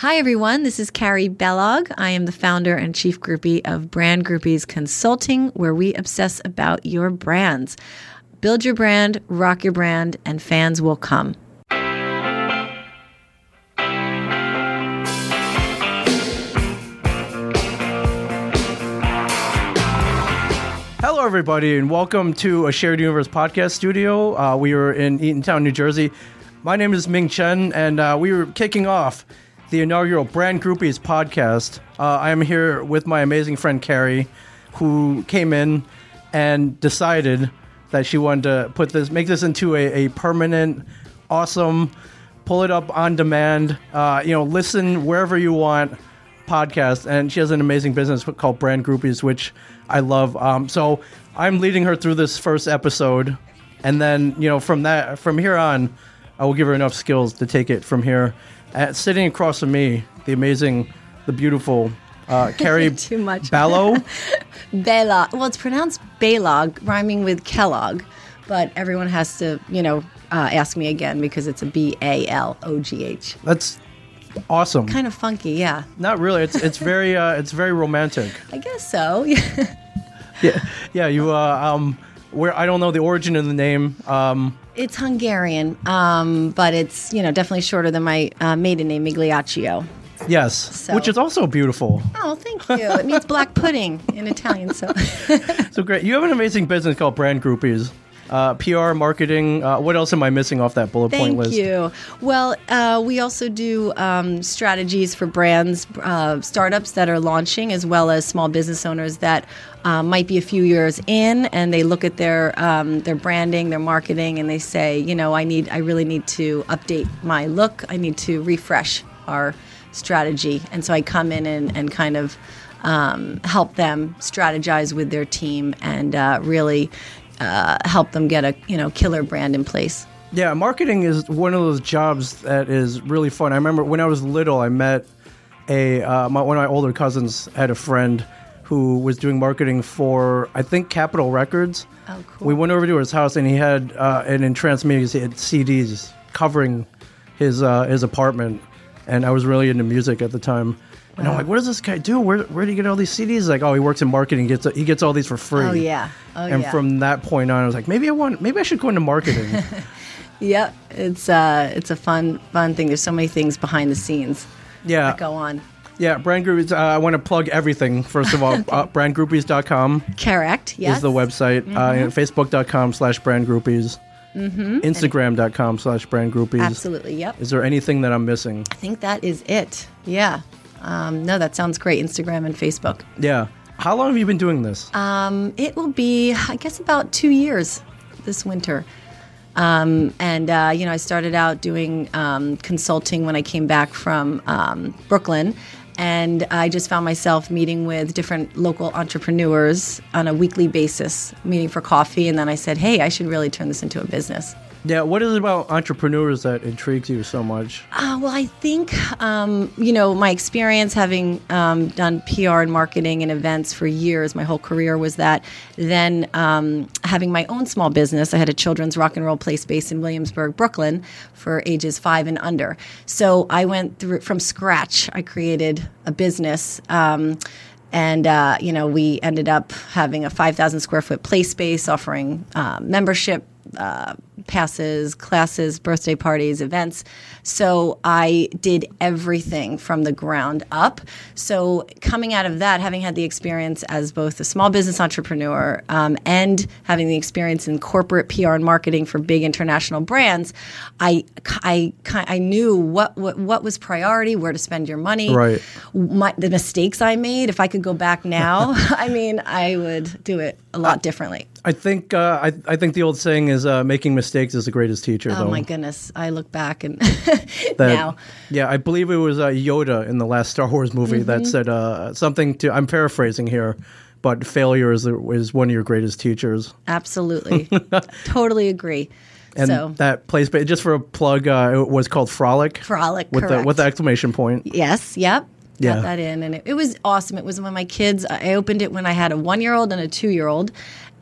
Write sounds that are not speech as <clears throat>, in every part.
Hi, everyone. This is Carey Balogh. I am the founder and chief groupie of Brand Groupies Consulting, where we obsess about your brands. Build your brand, rock your brand, and fans will come. Hello, everybody, and welcome to a Shared Universe podcast studio. Uh, we are in Eatontown, New Jersey. My name is Ming Chen, and uh, we are kicking off the inaugural Brand Groupies podcast. Uh, I am here with my amazing friend Carey, who came in and decided that she wanted to put this, make this into a, a permanent, awesome, pull it up on demand, uh, you know, listen wherever you want podcast. And she has an amazing business called Brand Groupies, which I love. Um, so I'm leading her through this first episode, and then you know from that from here on, I will give her enough skills to take it from here. At, sitting across from me, the amazing, the beautiful uh, <laughs> Carey Too much. Ballo. <laughs> Bela. Well, it's pronounced Balog, rhyming with Kellogg, but everyone has to, you know, uh, ask me again because it's a B A L O G H. That's awesome. Kind of funky, yeah. Not really. It's it's very <laughs> uh, it's very romantic. I guess so. Yeah, yeah. You uh, um, where I don't know the origin of the name. Um, it's Hungarian, um, but it's, you know, definitely shorter than my uh, maiden name, Migliaccio. yes, So- which is also beautiful. Oh, thank you. It means black pudding in Italian, so. <laughs> So great. You have an amazing business called Brand Groupies. Uh, PR, marketing. Uh, what else am I missing off that bullet point list? Thank you. Well, uh, we also do um, strategies for brands, uh, startups that are launching, as well as small business owners that uh, might be a few years in, and they look at their um, their branding, their marketing, and they say, you know, I need, I really need to update my look. I need to refresh our strategy, and so I come in and, and kind of um, help them strategize with their team and uh, really. Uh, help them get a you know killer brand in place. Yeah, marketing is one of those jobs that is really fun. I remember when I was little, I met a uh, my, one of my older cousins had a friend who was doing marketing for I think Capitol Records. Oh, cool. We went over to his house and he had uh, and in Transmedia he had CDs covering his uh, his apartment, and I was really into music at the time. And I'm like, what does this guy do? Where where do you get all these CDs? Like, oh, he works in marketing. Gets he gets all these for free. Oh yeah. Oh and yeah. from that point on, I was like, maybe I want, maybe I should go into marketing. <laughs> Yep. It's uh it's a fun fun thing. There's so many things behind the scenes yeah, that go on. yeah. Brand groupies. Uh, I want to plug everything. First of all, <laughs> uh, brandgroupies.com Correct. Yes. is the website. Uh, and Facebook.com slash brandgroupies. Mm-hmm. Instagram.com slash brandgroupies. Absolutely. Yep. Is there anything that I'm missing? I think that is it. Yeah. Um, no, that sounds great. Instagram and Facebook. Yeah. How long have you been doing this? Um, it will be, I guess, about two years this winter. Um, and uh, you know, I started out doing um, consulting when I came back from um, Brooklyn, and I just found myself meeting with different local entrepreneurs on a weekly basis, meeting for coffee. And then I said, "Hey, I should really turn this into a business." yeah. What is it about entrepreneurs that intrigues you so much? Uh, well, I think um, you know my experience having um, done PR and marketing and events for years. My whole career was that. Then um, having my own small business, I had a children's rock and roll play space in Williamsburg, Brooklyn, for ages five and under. So I went through from scratch. I created a business. Um, and uh, you know, we ended up having a 5,000 square foot play space, offering uh, membership uh, passes, classes, birthday parties, events. So I did everything from the ground up. So coming out of that, having had the experience as both a small business entrepreneur um, and having the experience in corporate PR and marketing for big international brands, I I I knew what what, what was priority, where to spend your money, Right. my, the mistakes I made. If I could go back now, <laughs> I mean, I would do it a lot differently. I think uh, I, I think the old saying is uh, making mistakes is the greatest teacher. Oh though. my goodness! I look back and <laughs> that- now. Yeah, I believe it was uh, Yoda in the last Star Wars movie that Mm-hmm. said uh, something to. I'm paraphrasing here, but failure is is one of your greatest teachers. Absolutely. <laughs> totally agree. And so, that place, but just for a plug, uh, it was called Frolic. frolic, with the correct. with the exclamation point. yes, yep. Yeah. Got that in. And it, it was awesome. It was when my kids, I opened it when I had a one year old and a two year old,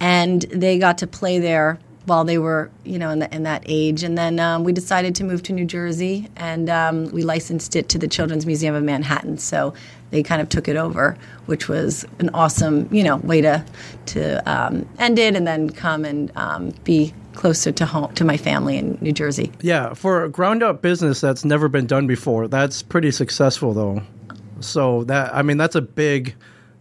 and they got to play there while they were, you know, in, the, in that age. And then um, we decided to move to New Jersey, and um, we licensed it to the Children's Museum of Manhattan. So they kind of took it over, which was an awesome, you know, way to to um, end it, and then come and um, be closer to home to my family in New Jersey. Yeah, for a ground up business that's never been done before, that's pretty successful though. So that I mean that's a big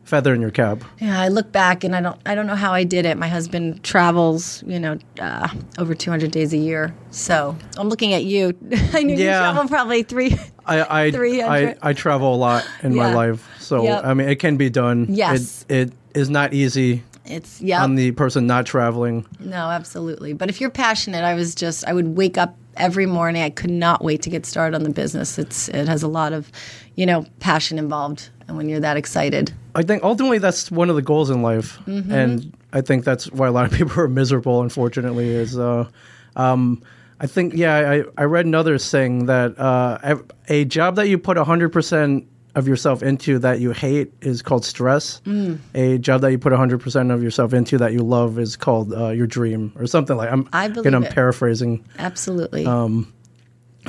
feather in your cap. Yeah, I look back and I don't I don't know how I did it. My husband travels, you know, uh, over 200 days a year. So I'm looking at you. <laughs> I knew Yeah. you travel probably three. I I, <laughs> 300. I I travel a lot in my life, so Yep. I mean it can be done. Yes. it, it is not easy It's yeah. on the person not traveling. No, absolutely. But if you're passionate, I was just I would wake up every morning. I could not wait to get started on the business. It's it has a lot of, you know, passion involved, and when you're that excited. I think ultimately that's one of the goals in life, Mm-hmm. and I think that's why a lot of <laughs> people are miserable. Unfortunately, is uh, um, I think yeah, I, I read another saying that uh, a- job that you put hundred percent of yourself into that you hate is called stress. Mm. A job that you put hundred percent of yourself into that you love is called uh, your dream or something like. I'm I again, believe I'm it. paraphrasing, Absolutely.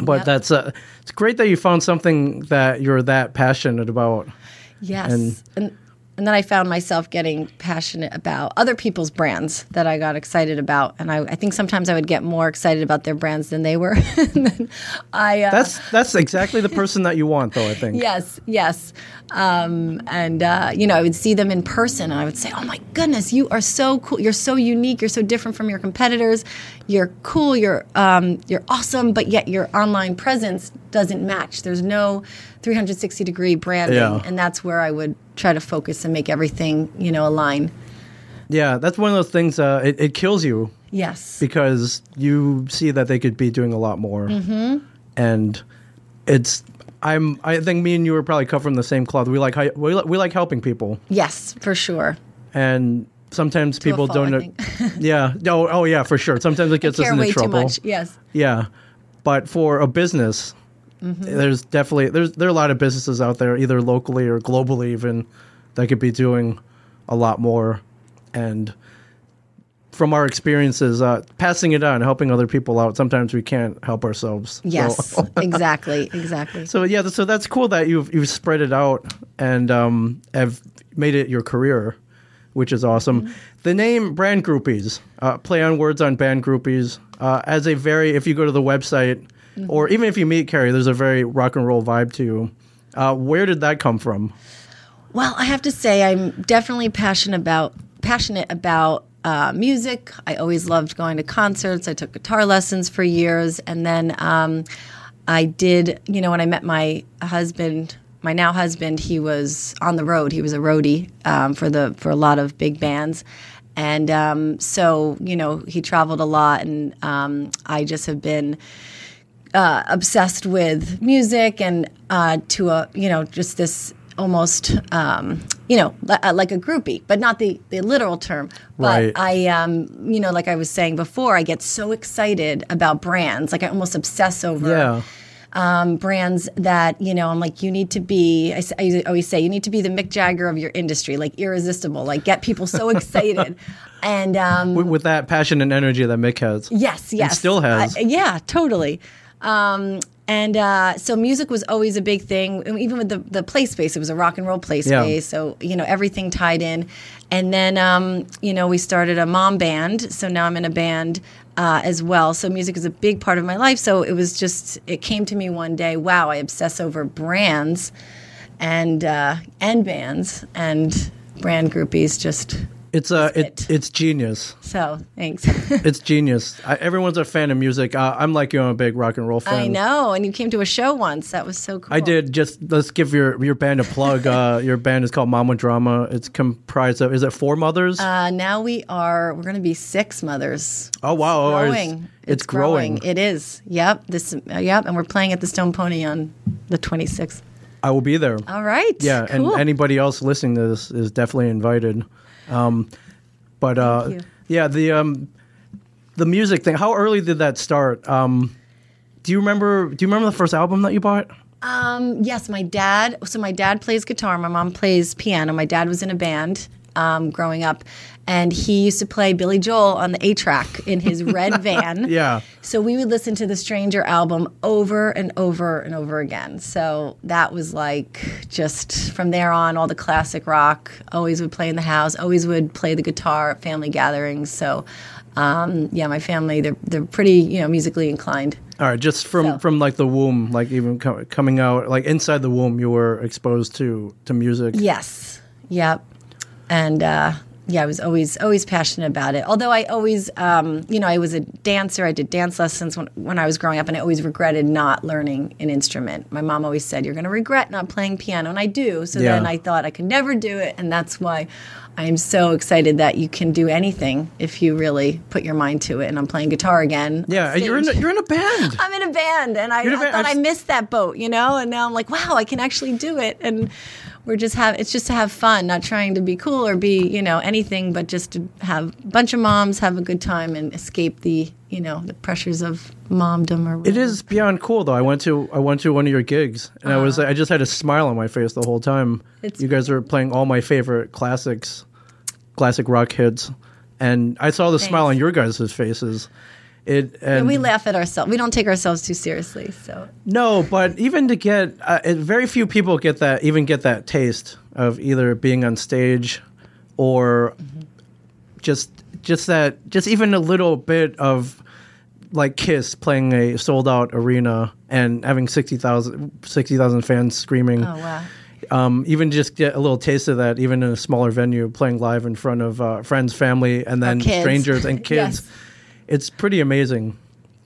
But Yep. that's uh, it's great that you found something that you're that passionate about. Yes. And- And, and then I found myself getting passionate about other people's brands that I got excited about. And I, I think sometimes I would get more excited about their brands than they were. <laughs> I, uh, That's that's exactly the person that you want, though. I think. <laughs> yes, yes. Um, and, uh, you know, I would see them in person and I would say, oh my goodness, you are so cool. You're so unique. You're so different from your competitors. You're cool. You're, um, you're awesome. But yet your online presence doesn't match. There's no 360 degree branding. Yeah. And that's where I would try to focus and make everything, you know, align. Yeah, that's one of those things. Uh, it, it kills you Yes. because you see that they could be doing a lot more, mm-hmm. and it's. I'm. I think me and you are probably cut from the same cloth. We like. We like, we like helping people, Yes, for sure. and sometimes people a fault, don't. <laughs> Yeah. Oh. Oh. Yeah. For sure. Sometimes it gets us Care into way trouble. too much. Yes. Yeah, but for a business, Mm-hmm. there's definitely there's there are a lot of businesses out there, either locally or globally, even that could be doing a lot more, and from our experiences, uh, passing it on, helping other people out. Sometimes we can't help ourselves. So- Yes. <laughs> exactly. Exactly. So, yeah, so that's cool that you've you've spread it out and um, have made it your career, which is awesome. Mm-hmm. The name Brand Groupies, uh, play on words on band groupies, uh, as a very if you go to the website Mm-hmm. or even if you meet Carey, there's a very rock and roll vibe to you. Uh, where did that come from? Well, I have to say, I'm definitely passionate about passionate about uh, music. I always loved going to concerts. I took guitar lessons for years, and then um, I did. You know, when I met my husband, my now husband, he was on the road. He was a roadie um, for the for a lot of big bands. And um, so, you know, he traveled a lot, and um, I just have been uh, obsessed with music and uh, to a you know just this almost um, you know li- uh, like a groupie, but not the the literal term. But Right. I um, you know like I was saying before, I get so excited about brands, like I almost obsess over. Yeah. Um, brands that you know, I'm like, you need to be. I always say, you need to be the Mick Jagger of your industry, like irresistible, like get people so <laughs> excited. and um, With, with that passion and energy that Mick has. Yes, yes. still has. I- yeah, totally. Um, and uh, so music was always a big thing. And Even with the, the play space, it was a rock and roll play Yeah. space. So, you know, everything tied in. And then, um, you know, we started a mom band. So now I'm in a band uh, as well. So music is a big part of my life. So it was just, it came to me one day, wow, I obsess over brands and, uh, and bands and brand groupies just It's uh, it, it. it's genius. so thanks. <laughs> It's genius. I, everyone's a fan of music. Uh, I'm like you. I'm a big rock and roll fan. I know, and you came to a show once. That was so cool. I did. Just let's give your your band a plug. <laughs> Uh, your band is called Mama Drama. It's comprised of is it four mothers? Uh, now we are. We're going to be six mothers. oh wow! Oh, it's- growing. It's, growing. It is. Yep. This. Uh, yep. And we're playing at the Stone Pony on the 26th. I will be there. All right. yeah, Cool. and anybody else listening to this is definitely invited. Um, but uh, yeah, the um, the music thing. How early did that start? Um, do you remember? Do you remember the first album that you bought? Um, yes, my dad. So my dad plays guitar. My mom plays piano. My dad was in a band. um, growing up, and he used to play Billy Joel on the 8-track in his red <laughs> van. Yeah. So we would listen to the Stranger album over and over and over again. So that was like just from there on, all the classic rock. Always would play in the house. Always would play the guitar at family gatherings. So. Um, yeah, my family they're they're pretty you know musically inclined. All right, just from So- from like the womb, like even co- coming out, like inside the womb, you were exposed to to music. Yes. Yep. And uh, yeah, I was always always passionate about it. Although I always, um, you know, I was a dancer. I did dance lessons when when I was growing up, and I always regretted not learning an instrument. My mom always said, "You're going to regret not playing piano," and I do. So Yeah. then I thought I could never do it, and that's why. I'm so excited that you can do anything if you really put your mind to it. And I'm playing guitar again. Yeah, you're in a, you're in a band. <laughs> I'm in a band, and I, You're in a I thought I I've- missed that boat, you know. And now I'm like, wow, I can actually do it. And we're just have it's just to have fun, not trying to be cool or be you know anything, but just to have a bunch of moms have a good time and escape the you know the pressures of momdom or It whatever. is beyond cool though. I went to I went to one of your gigs and I was I just had a smile on my face the whole time. Uh-huh. It's- you guys were playing all my favorite classics, classic rock hits, and I saw the smile on your guys' faces. It and And we laugh at ourselves. We don't take ourselves too seriously. So no, but even to get uh, it, very few people get that even get that taste of either being on stage or just just that just even a little bit of like Kiss playing a sold out arena and having 60,000 60,000 fans screaming. oh wow. Um, even just get a little taste of that, even in a smaller venue, playing live in front of uh, friends, family, and then strangers and <laughs> kids. Yes. It's pretty amazing.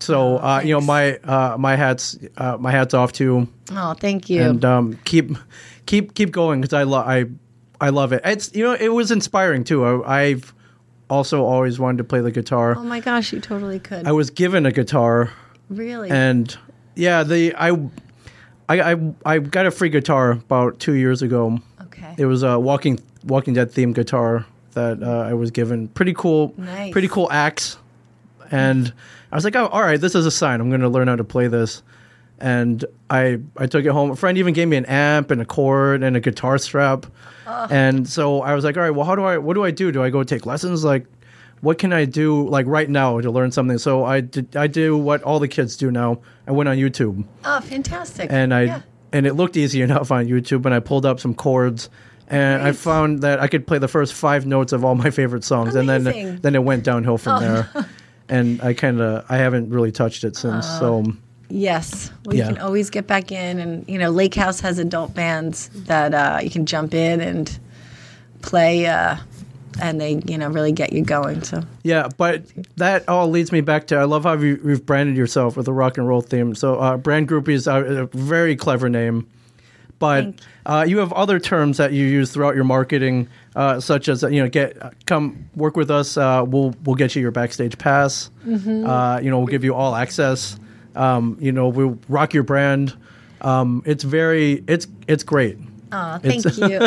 So uh, you know, my uh, my hats uh, my hats off to Oh, thank you. and um, keep keep keep going because I love I I love it. It's you know it was inspiring too. I, I've also always wanted to play the guitar. oh my gosh, you totally could. I was given a guitar really. and yeah, the I, I I I got a free guitar about two years ago. okay. It was a Walking Walking Dead themed guitar that uh, I was given. Pretty cool, Nice. pretty cool axe. And I was like, oh, all right, this is a sign. I'm going to learn how to play this. And I I took it home. A friend even gave me an amp and a cord and a guitar strap. And so I was like, all right, well, how do I? What do I do? Do I go take lessons? Like, what can I do like right now to learn something? So I did. I do what all the kids do now. I went on YouTube oh, fantastic. and I Yeah. and it looked easy <laughs> enough on YouTube. And I pulled up some chords, and I found that I could play the first five notes of all my favorite songs, and then Oh. then it went downhill from there. <laughs> And I kind of I haven't really touched it since. so Yes. Well, Yeah. you can always get back in, and you know, Lake House has adult bands that uh, you can jump in and play, uh, and they you know really get you going. So yeah, but that all leads me back to I love how you, you've branded yourself with a rock and roll theme. So uh, brand groupies, a very clever name. But Thank uh, you have other terms that you use throughout your marketing, uh, such as you know, get come work with us. Uh, we'll we'll get you your backstage pass. Mm-hmm. Uh, you know, we'll give you all access. Um, you know, we'll rock your brand. Um, it's very it's it's great. Aw, thank <laughs> you.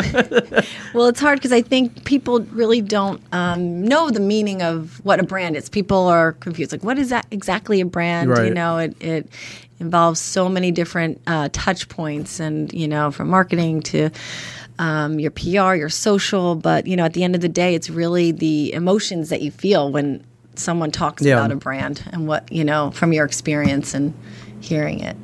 well, it's hard because I think people really don't um, know the meaning of what a brand is. People are confused. Like, what is that exactly a brand? You know, it, it involves so many different uh, touch points, and you know, from marketing to um, your PR, your social. But you know, at the end of the day, it's really the emotions that you feel when someone talks Yeah. about a brand and what you know from your experience and hearing it.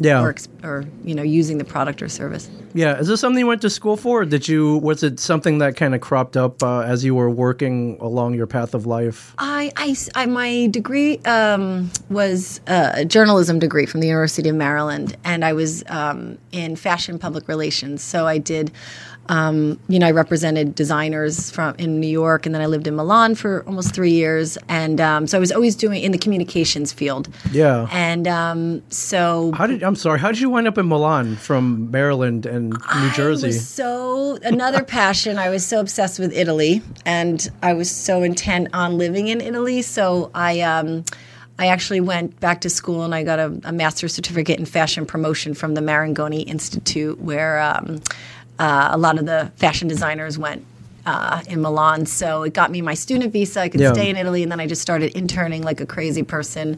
Yeah, Or, or you know, using the product or service. yeah. Is this something you went to school for? Or did you? Was it something that kind of cropped up uh, as you were working along your path of life? I, I, I- my degree um, was a journalism degree from the University of Maryland, and I was um, in fashion public relations. So I did, um, you know, I represented designers from in New York, and then I lived in Milan for almost three years, and um, so I was always doing in the communications field. Yeah. And um, so How did I'm sorry? How did you wind up in Milan from Maryland and New Jersey? So another passion. I was so obsessed with Italy, and I was so intent on living in Italy. So I, um, I actually went back to school and I got a, a master's certificate in fashion promotion from the Marangoni Institute, where um, uh, a lot of the fashion designers went. Uh, in Milan, so it got me my student visa. I could Yeah. stay in Italy, and then I just started interning like a crazy person,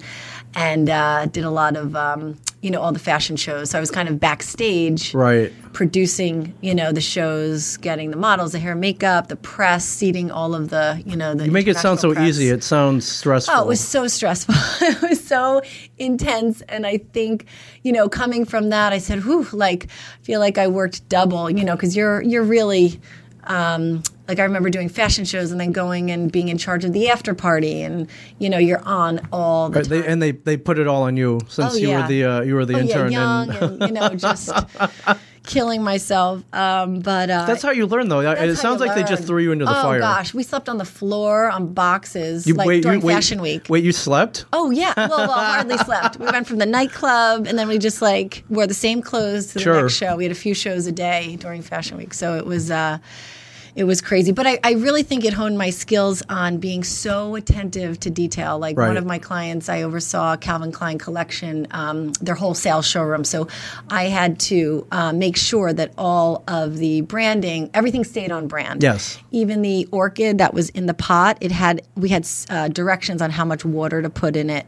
and uh, did a lot of um, you know all the fashion shows. So I was kind of backstage, Right. producing you know the shows, getting the models, the hair, makeup, the press, seating all of the you know the. You make it sound so press. easy. It sounds stressful. Oh, it was so stressful. <laughs> it was so intense. And I think, you know, coming from that, I said, whew, like, I feel like I worked double, you know, because you're, you're really, um, like I remember doing fashion shows and then going and being in charge of the after party, and you know you're on all the Right, time. they, and they they put it all on you since Oh, you yeah. were the uh, you were the Oh, yeah, intern. young and and, you know just <laughs> killing myself. Um, but uh, that's how you learn, though. it sounds you like they just threw you into the oh, fire. Oh gosh, we slept on the floor on boxes You, like wait, during you, wait, Fashion Week. Wait, you slept? Oh yeah, well, well, <laughs> hardly slept. We went from the nightclub, and then we just like wore the same clothes to the Sure. next show. We had a few shows a day during Fashion Week, so it was uh, it was crazy. But I, I really think it honed my skills on being so attentive to detail. Like Right. one of my clients, I oversaw Calvin Klein collection, um, their wholesale showroom, so I had to uh, make sure that all of the branding, everything stayed on brand Yes. even the orchid that was in the pot it had we had uh, directions on how much water to put in it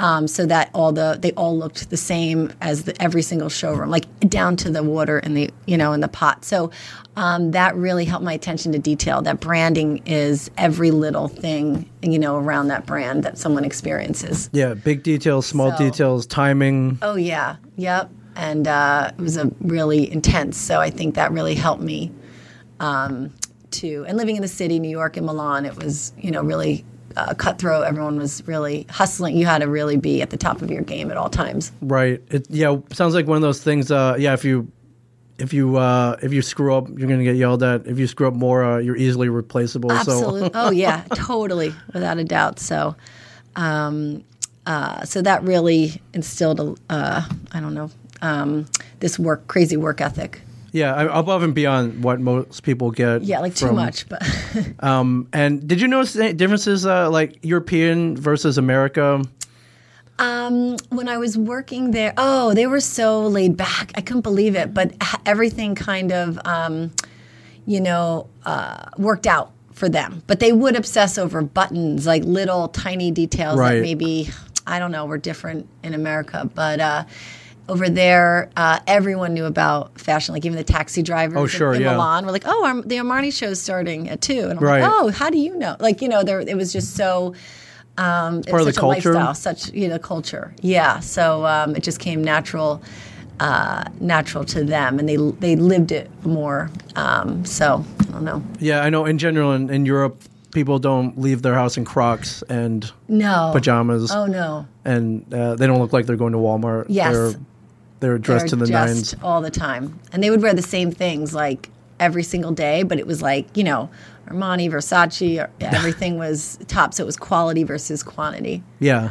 um, so that all the they all looked the same as the, every single showroom like down to the water in the you know in the pot. So um, that really helped my attention to detail that branding is every little thing you know around that brand that someone experiences. Yeah, big details, small So- details, timing. oh yeah. Yep. And uh, it was a really intense. So i think that really helped me um, to and living in the city new york and milan it was you know really uh, cutthroat everyone was really hustling you had to really be at the top of your game at all times Right. It yeah sounds like one of those things. Uh, yeah, if you if you uh, if you screw up, you're gonna get yelled at. If you screw up more, uh, you're easily replaceable. absolutely <laughs> oh yeah totally without a doubt so um, uh, so that really instilled a uh, i don't know um, this work crazy work ethic So yeah, I- above and beyond what most people get. yeah like too much but <laughs> Um, and did you notice any differences uh, like European versus America? Um, when I was working there, oh, they were so laid back. I couldn't believe it, but everything kind of, um, you know, uh, worked out for them. But they would obsess over buttons, like little tiny details Right. that maybe I don't know were different in America, but. Uh, over there, uh, everyone knew about fashion. Like even the taxi drivers Oh, in- sure, in, yeah. Milan were like, "Oh, Arm- the Armani show's starting at 2. and I'm Right. like, "Oh, how do you know?" Like you know, there it was just so um, Part of the such a culture? lifestyle, such you know culture. Yeah, so um, it just came natural, uh, natural to them, and they they lived it more. Um, so I don't know. Yeah, I know. In general, in, in Europe, people don't leave their house in Crocs and No pajamas, Oh no, and uh, they don't look like they're going to Walmart. Yes. they're, they're dressed They're to the just nines. all the time, and they would wear the same things like every single day. But it was like you know Armani, Versace, <laughs> everything was top. So it was quality versus quantity. Yeah,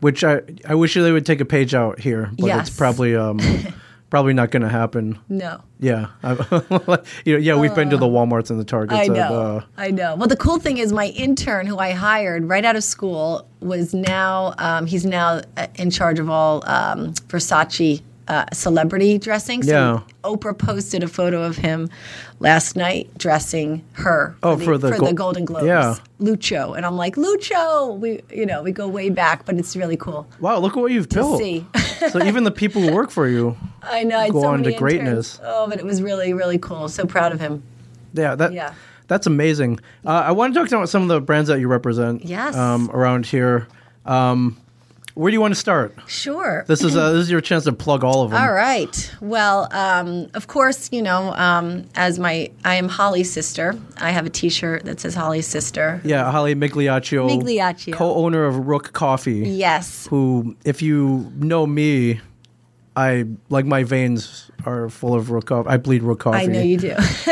which I I wish they would take a page out here, but Yes. it's probably um <laughs> probably not going to happen. No. Yeah, <laughs> you know, yeah, we've been to the WalMarts and the Targets. I of, know. uh, I know. Well, the cool thing is, my intern, who I hired right out of school, was now um, he's now uh, in charge of all um, Versace uh, celebrity dressing. So Yeah. Oprah posted a photo of him last night dressing her. Oh, for the for Gol- the Golden Globes. Yeah. Lucho, and I'm like Lucho. We you know we go way back, but it's really cool. wow, look at what you've built. see. so even the people who work for you, <laughs> I know. Go so on to interns. greatness. Oh, but it was really really cool. So proud of him. yeah, that Yeah. that's amazing. Uh, I want to talk about some of the brands that you represent. Yes. Um, around here. Um, where do you want to start? Sure. This is uh, this is your chance to plug all of them. All right. Well, um, of course, you know, um, as my, I am Holly's sister. I have a T-shirt that says Holly's sister. Yeah, Holly Migliaccio, Migliaccio. co-owner of Rook Coffee. Yes. Who, if you know me, I like my veins are full of Rook coffee. I bleed Rook coffee. I know you do. <laughs>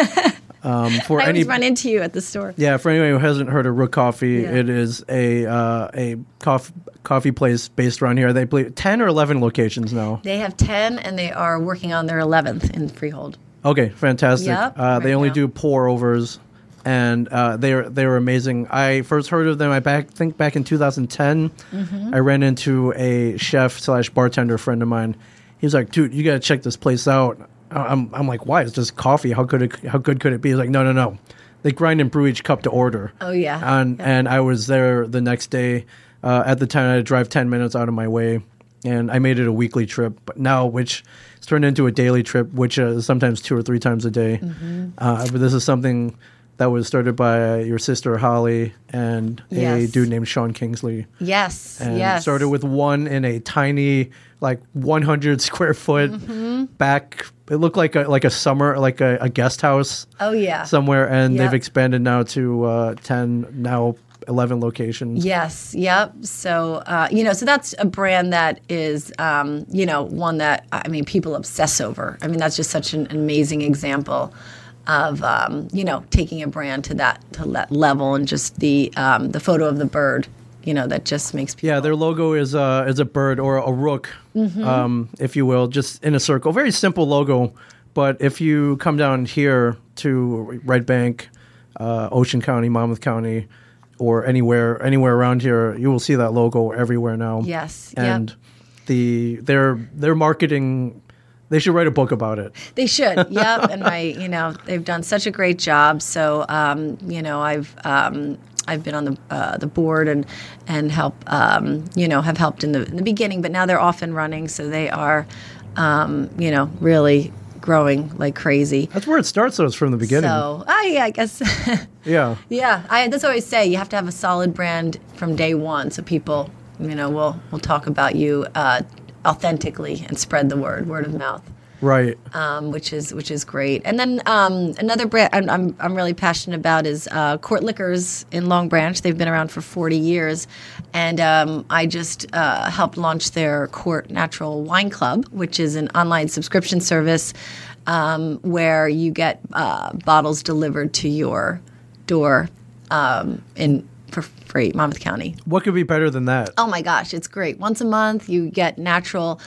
Um, for I any always run into you at the store. yeah, for anyone who hasn't heard of Rook Coffee, Yeah. it is a uh, a coffee coffee place based around here. They believe ten or eleven locations now. They have 10 and they are working on their 11th in Freehold. Okay, fantastic. Yep, uh, they only now. do pour overs, and uh, they're they're amazing. I first heard of them. I back think back in 2010. Mm-hmm. I ran into a chef slash bartender friend of mine. He was like, "Dude, you got to check this place out." I'm I'm like, "Why? It's just coffee. How could it how good could it be?" He's like, "No, no, no. They grind and brew each cup to order." Oh, yeah. And Yeah. and I was there the next day. Uh, at the time, I had to drive 10 minutes out of my way. and I made it a weekly trip. But now, which it's turned into a daily trip, which is sometimes two or three times a day. Mm-hmm. Uh, but this is something that was started by your sister Holly and a Yes. dude named Sean Kingsley. Yes, And yes. started with one in a tiny, like 100 square foot Mm-hmm. back. It looked like a like a summer, like a, a guest house Oh yeah. somewhere, and Yep. they've expanded now to uh, 10, now 11 locations. Yes, yep. So, uh, you know, so that's a brand that is, um, you know, one that, I mean, people obsess over. I mean, that's just such an amazing example of, um, you know, taking a brand to that, to that level and just the, um, the photo of the bird, you know, that just makes people. Yeah, their logo is a is a bird or a rook, Mm-hmm. um, if you will, just in a circle. Very simple logo, but if you come down here to Red Bank, uh, Ocean County, Monmouth County, or anywhere anywhere around here, you will see that logo everywhere now. Yes, yep. and the their their marketing. They should write a book about it. They should. <laughs> Yep. and my, you know, they've done such a great job. So, um, you know, I've um, I've been on the uh, the board and and help, um, you know, have helped in the in the beginning, but now they're off and running. So they are, um, you know, really growing like crazy. That's where it starts. Though, is from the beginning. So, I, yeah, I guess. <laughs> yeah. yeah, I that's what I always say. You have to have a solid brand from day one, so people, you know, will will talk about you uh, authentically and spread the word, word of mouth Right. um, which is which is great. And then um, another brand I'm, I'm I'm really passionate about is uh, Court Liquors in Long Branch. They've been around for 40 years, and um, I just uh, helped launch their Court Natural Wine Club, which is an online subscription service um, where you get uh, bottles delivered to your door um, in for free, Monmouth County. What could be better than that? Oh my gosh, it's great. Once a month, you get natural,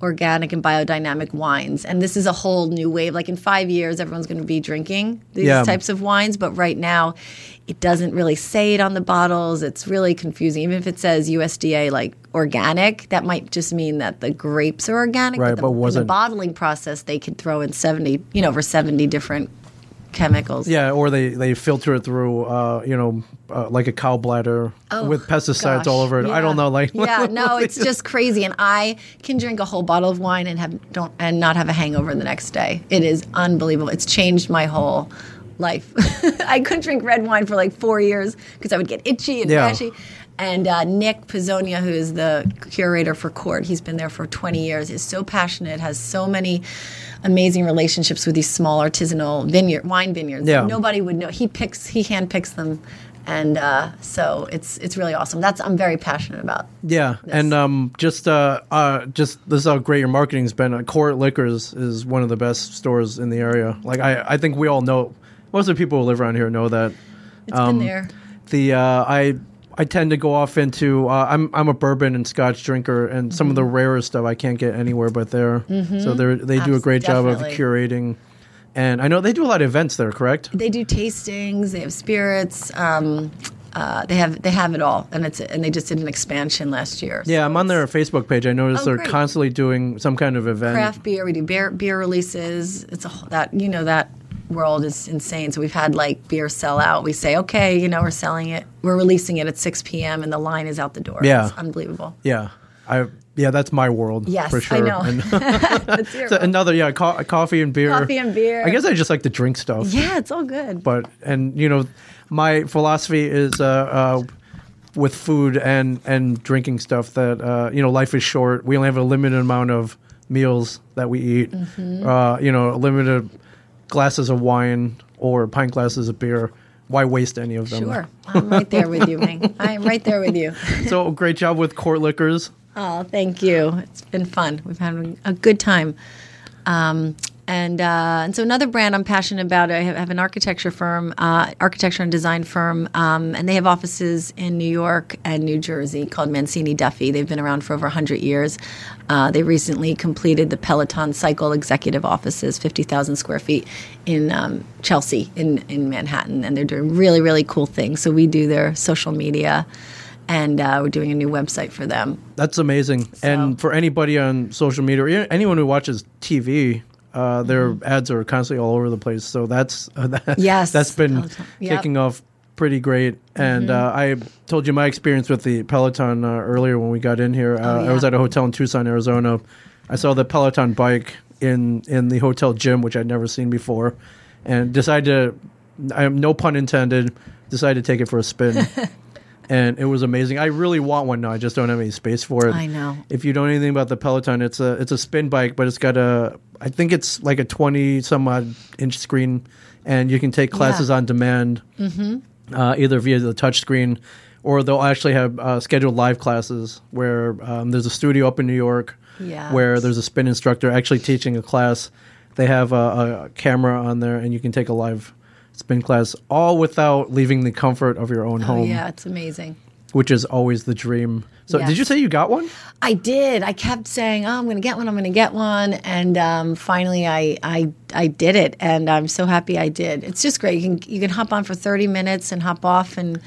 organic, and biodynamic wines. And this is a whole new wave. Like in five years, everyone's going to be drinking these Yeah. types of wines. But right now, it doesn't really say it on the bottles. It's really confusing. Even if it says USDA like organic, that might just mean that the grapes are organic. Right, the, but in the bottling process, they could throw in 70, you know, over 70 different chemicals. Yeah, or they, they filter it through, uh, you know, uh, like a cow bladder Oh, with pesticides gosh. all over it. I don't know, like yeah, no, it's just crazy, and I can drink a whole bottle of wine and have don't and not have a hangover the next day. It is unbelievable. It's changed my whole life. <laughs> I couldn't drink red wine for like four years because I would get itchy and Yeah. rashy. And uh, Nick Pizzonia, who is the curator for Court, he's been there for 20 years, is so passionate, has so many amazing relationships with these small artisanal vineyard wine vineyards. Yeah. Nobody would know. He picks, he handpicks them, and uh, so it's it's really awesome. That's I'm very passionate about. Yeah, and um, just uh, uh, just this is how great your marketing's been. Uh, Court Liquors is one of the best stores in the area. Like I, I think we all know. Most of the people who live around here know that. It's Um, been there. The uh, I I tend to go off into uh, I'm I'm a bourbon and Scotch drinker, and some of the Mm-hmm. rarer stuff I can't get anywhere but there. So they they do a great job of curating, and I know they do a lot of events there. Correct? They do tastings. They have spirits. Um, uh, they have they have it all, and it's and they just did an expansion last year. Yeah, I'm on their Facebook page. I noticed Oh, they're great. constantly doing some kind of event. craft beer. We do beer beer releases. It's a that you know that world is insane. So we've had like beer sell out. We say okay, you know, we're selling it, we're releasing it at 6 p.m. and the line is out the door. Yeah. it's unbelievable. Yeah, I yeah, that's my world. Yes, for sure. I know. And- <laughs> <laughs> So another yeah, co- coffee and beer. Coffee and beer. I guess I just like to drink stuff. yeah, it's all good. But and you know, my philosophy is uh, uh, with food and and drinking stuff that uh, you know life is short. We only have a limited amount of meals that we eat. Mm-hmm. Uh, you know, limited glasses of wine or pint glasses of beer. Why waste any of them? Sure, I'm right there with you, Ming. I am right there with you. <laughs> So great job with Court Liquors. Oh, thank you. It's been fun. We've had a good time. Um, and uh, and so another brand I'm passionate about. I have, have an architecture firm, uh, architecture and design firm, um, and they have offices in New York and New Jersey called Mancini Duffy. They've been around for over 100 years. Uh, they recently completed the Peloton Cycle executive offices, 50,000 square feet in um, Chelsea, in in Manhattan, and they're doing really really cool things. So we do their social media. And uh, we're doing a new website for them. That's amazing. And for anybody on social media or anyone who watches TV, uh, their ads are constantly all over the place. So that's uh, <laughs> that, Mm-hmm. Yes. that's been All the time. Yep. kicking off pretty great. And uh, I told you my experience with the Peloton uh, earlier when we got in here. Uh, I yeah. was at a hotel in Tucson, Arizona. I saw the Peloton bike in in the hotel gym, which I'd never seen before, and decided to. I have no pun intended. Decided to take it for a spin. <laughs> And it was amazing. I really want one now. I just don't have any space for it. I know. If you don't know anything about the Peloton, it's a it's a spin bike, but it's got a I think it's like a twenty some odd inch screen, and you can take classes on demand, mm-hmm. uh, either via the touch screen, or they'll actually have uh, scheduled live classes where um, there's a studio up in New York, Yes. where there's a spin instructor actually teaching a class. They have a, a camera on there, and you can take a live spin class, all without leaving the comfort of your own Oh, home, yeah, it's amazing. which is always the dream. So, did you say you got one? I did. I kept saying, "Oh, I'm going to get one. I'm going to get one," and um, finally, I, I I did it, and I'm so happy I did. It's just great. You can you can hop on for 30 minutes and hop off, and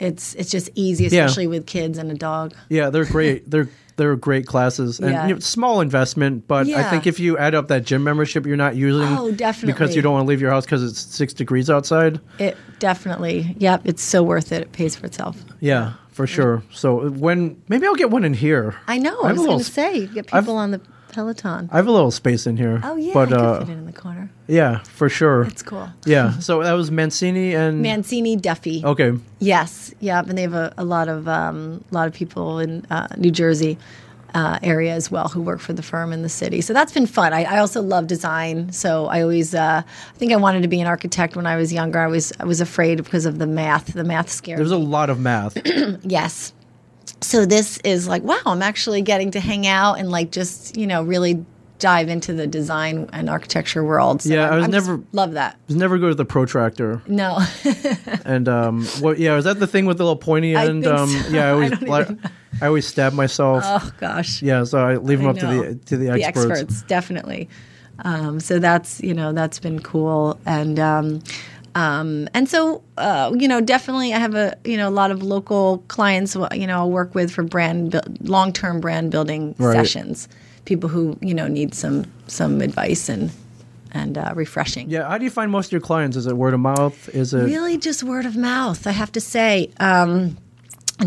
it's it's just easy, Yeah. especially with kids and a dog. Yeah, they're great. they're they're great classes and Yeah. you know, small investment, but I think if you add up that gym membership you're not using Oh, definitely. because you don't want to leave your house because it's six degrees outside. It definitely, yep, it's so worth it. It pays for itself. Yeah, for sure. So when maybe I'll get one in here. I know. I I, was going to sp- say, get I've- people on the Peloton. I have a little space in here. oh yeah, but I could uh, fit it in the corner. yeah, for sure. It's cool. yeah. So that was Mancini and Mancini Duffy. okay. Yes, yeah, and they have a, a lot of um, a lot of people in uh, New Jersey uh, area as well who work for the firm in the city. So that's been fun. I, I also love design. So I always, uh, I think I wanted to be an architect when I was younger. I was I was afraid because of the math. The math scared There's me. a lot of math. <clears throat> Yes. So this is like, wow, I'm actually getting to hang out and like just you know really dive into the design and architecture world. So Yeah, I was I'm never- love that. Just never go to the protractor. No. <laughs> And um, what? Yeah, is that the thing with the little pointy I end? um, so. yeah, I <laughs> I always, even I always stab myself. oh gosh. Yeah, so I leave them I up to the to the experts, the experts definitely um, so that's you know that's been cool and um, um, and so uh, you know definitely i have a you know a lot of local clients you know i'll work with for brand bu- long-term brand building Right. sessions people who you know need some some advice and and uh, refreshing Yeah, how do you find most of your clients? Is it word of mouth? Is it Really, just word of mouth. I have to say, um,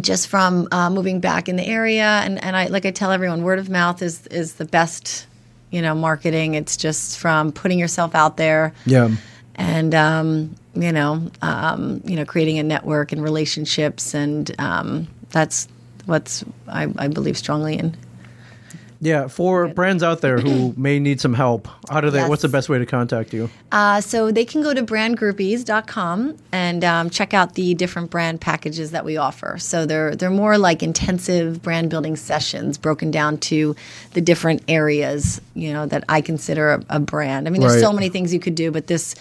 just from uh, moving back in the area, and, and I like I tell everyone, word of mouth is is the best, you know, marketing. It's just from putting yourself out there yeah? And um, you know, um, you know, creating a network and relationships, and um, that's what's I, I believe strongly in. Yeah, for brands out there who <clears throat> may need some help, how do they? Yes. What's the best way to contact you? Uh, so they can go to brandgroupies.com and um, check out the different brand packages that we offer. So they're they're more like intensive brand building sessions broken down to the different areas, you know, that I consider a, a brand. I mean, there's Right. so many things you could do, but this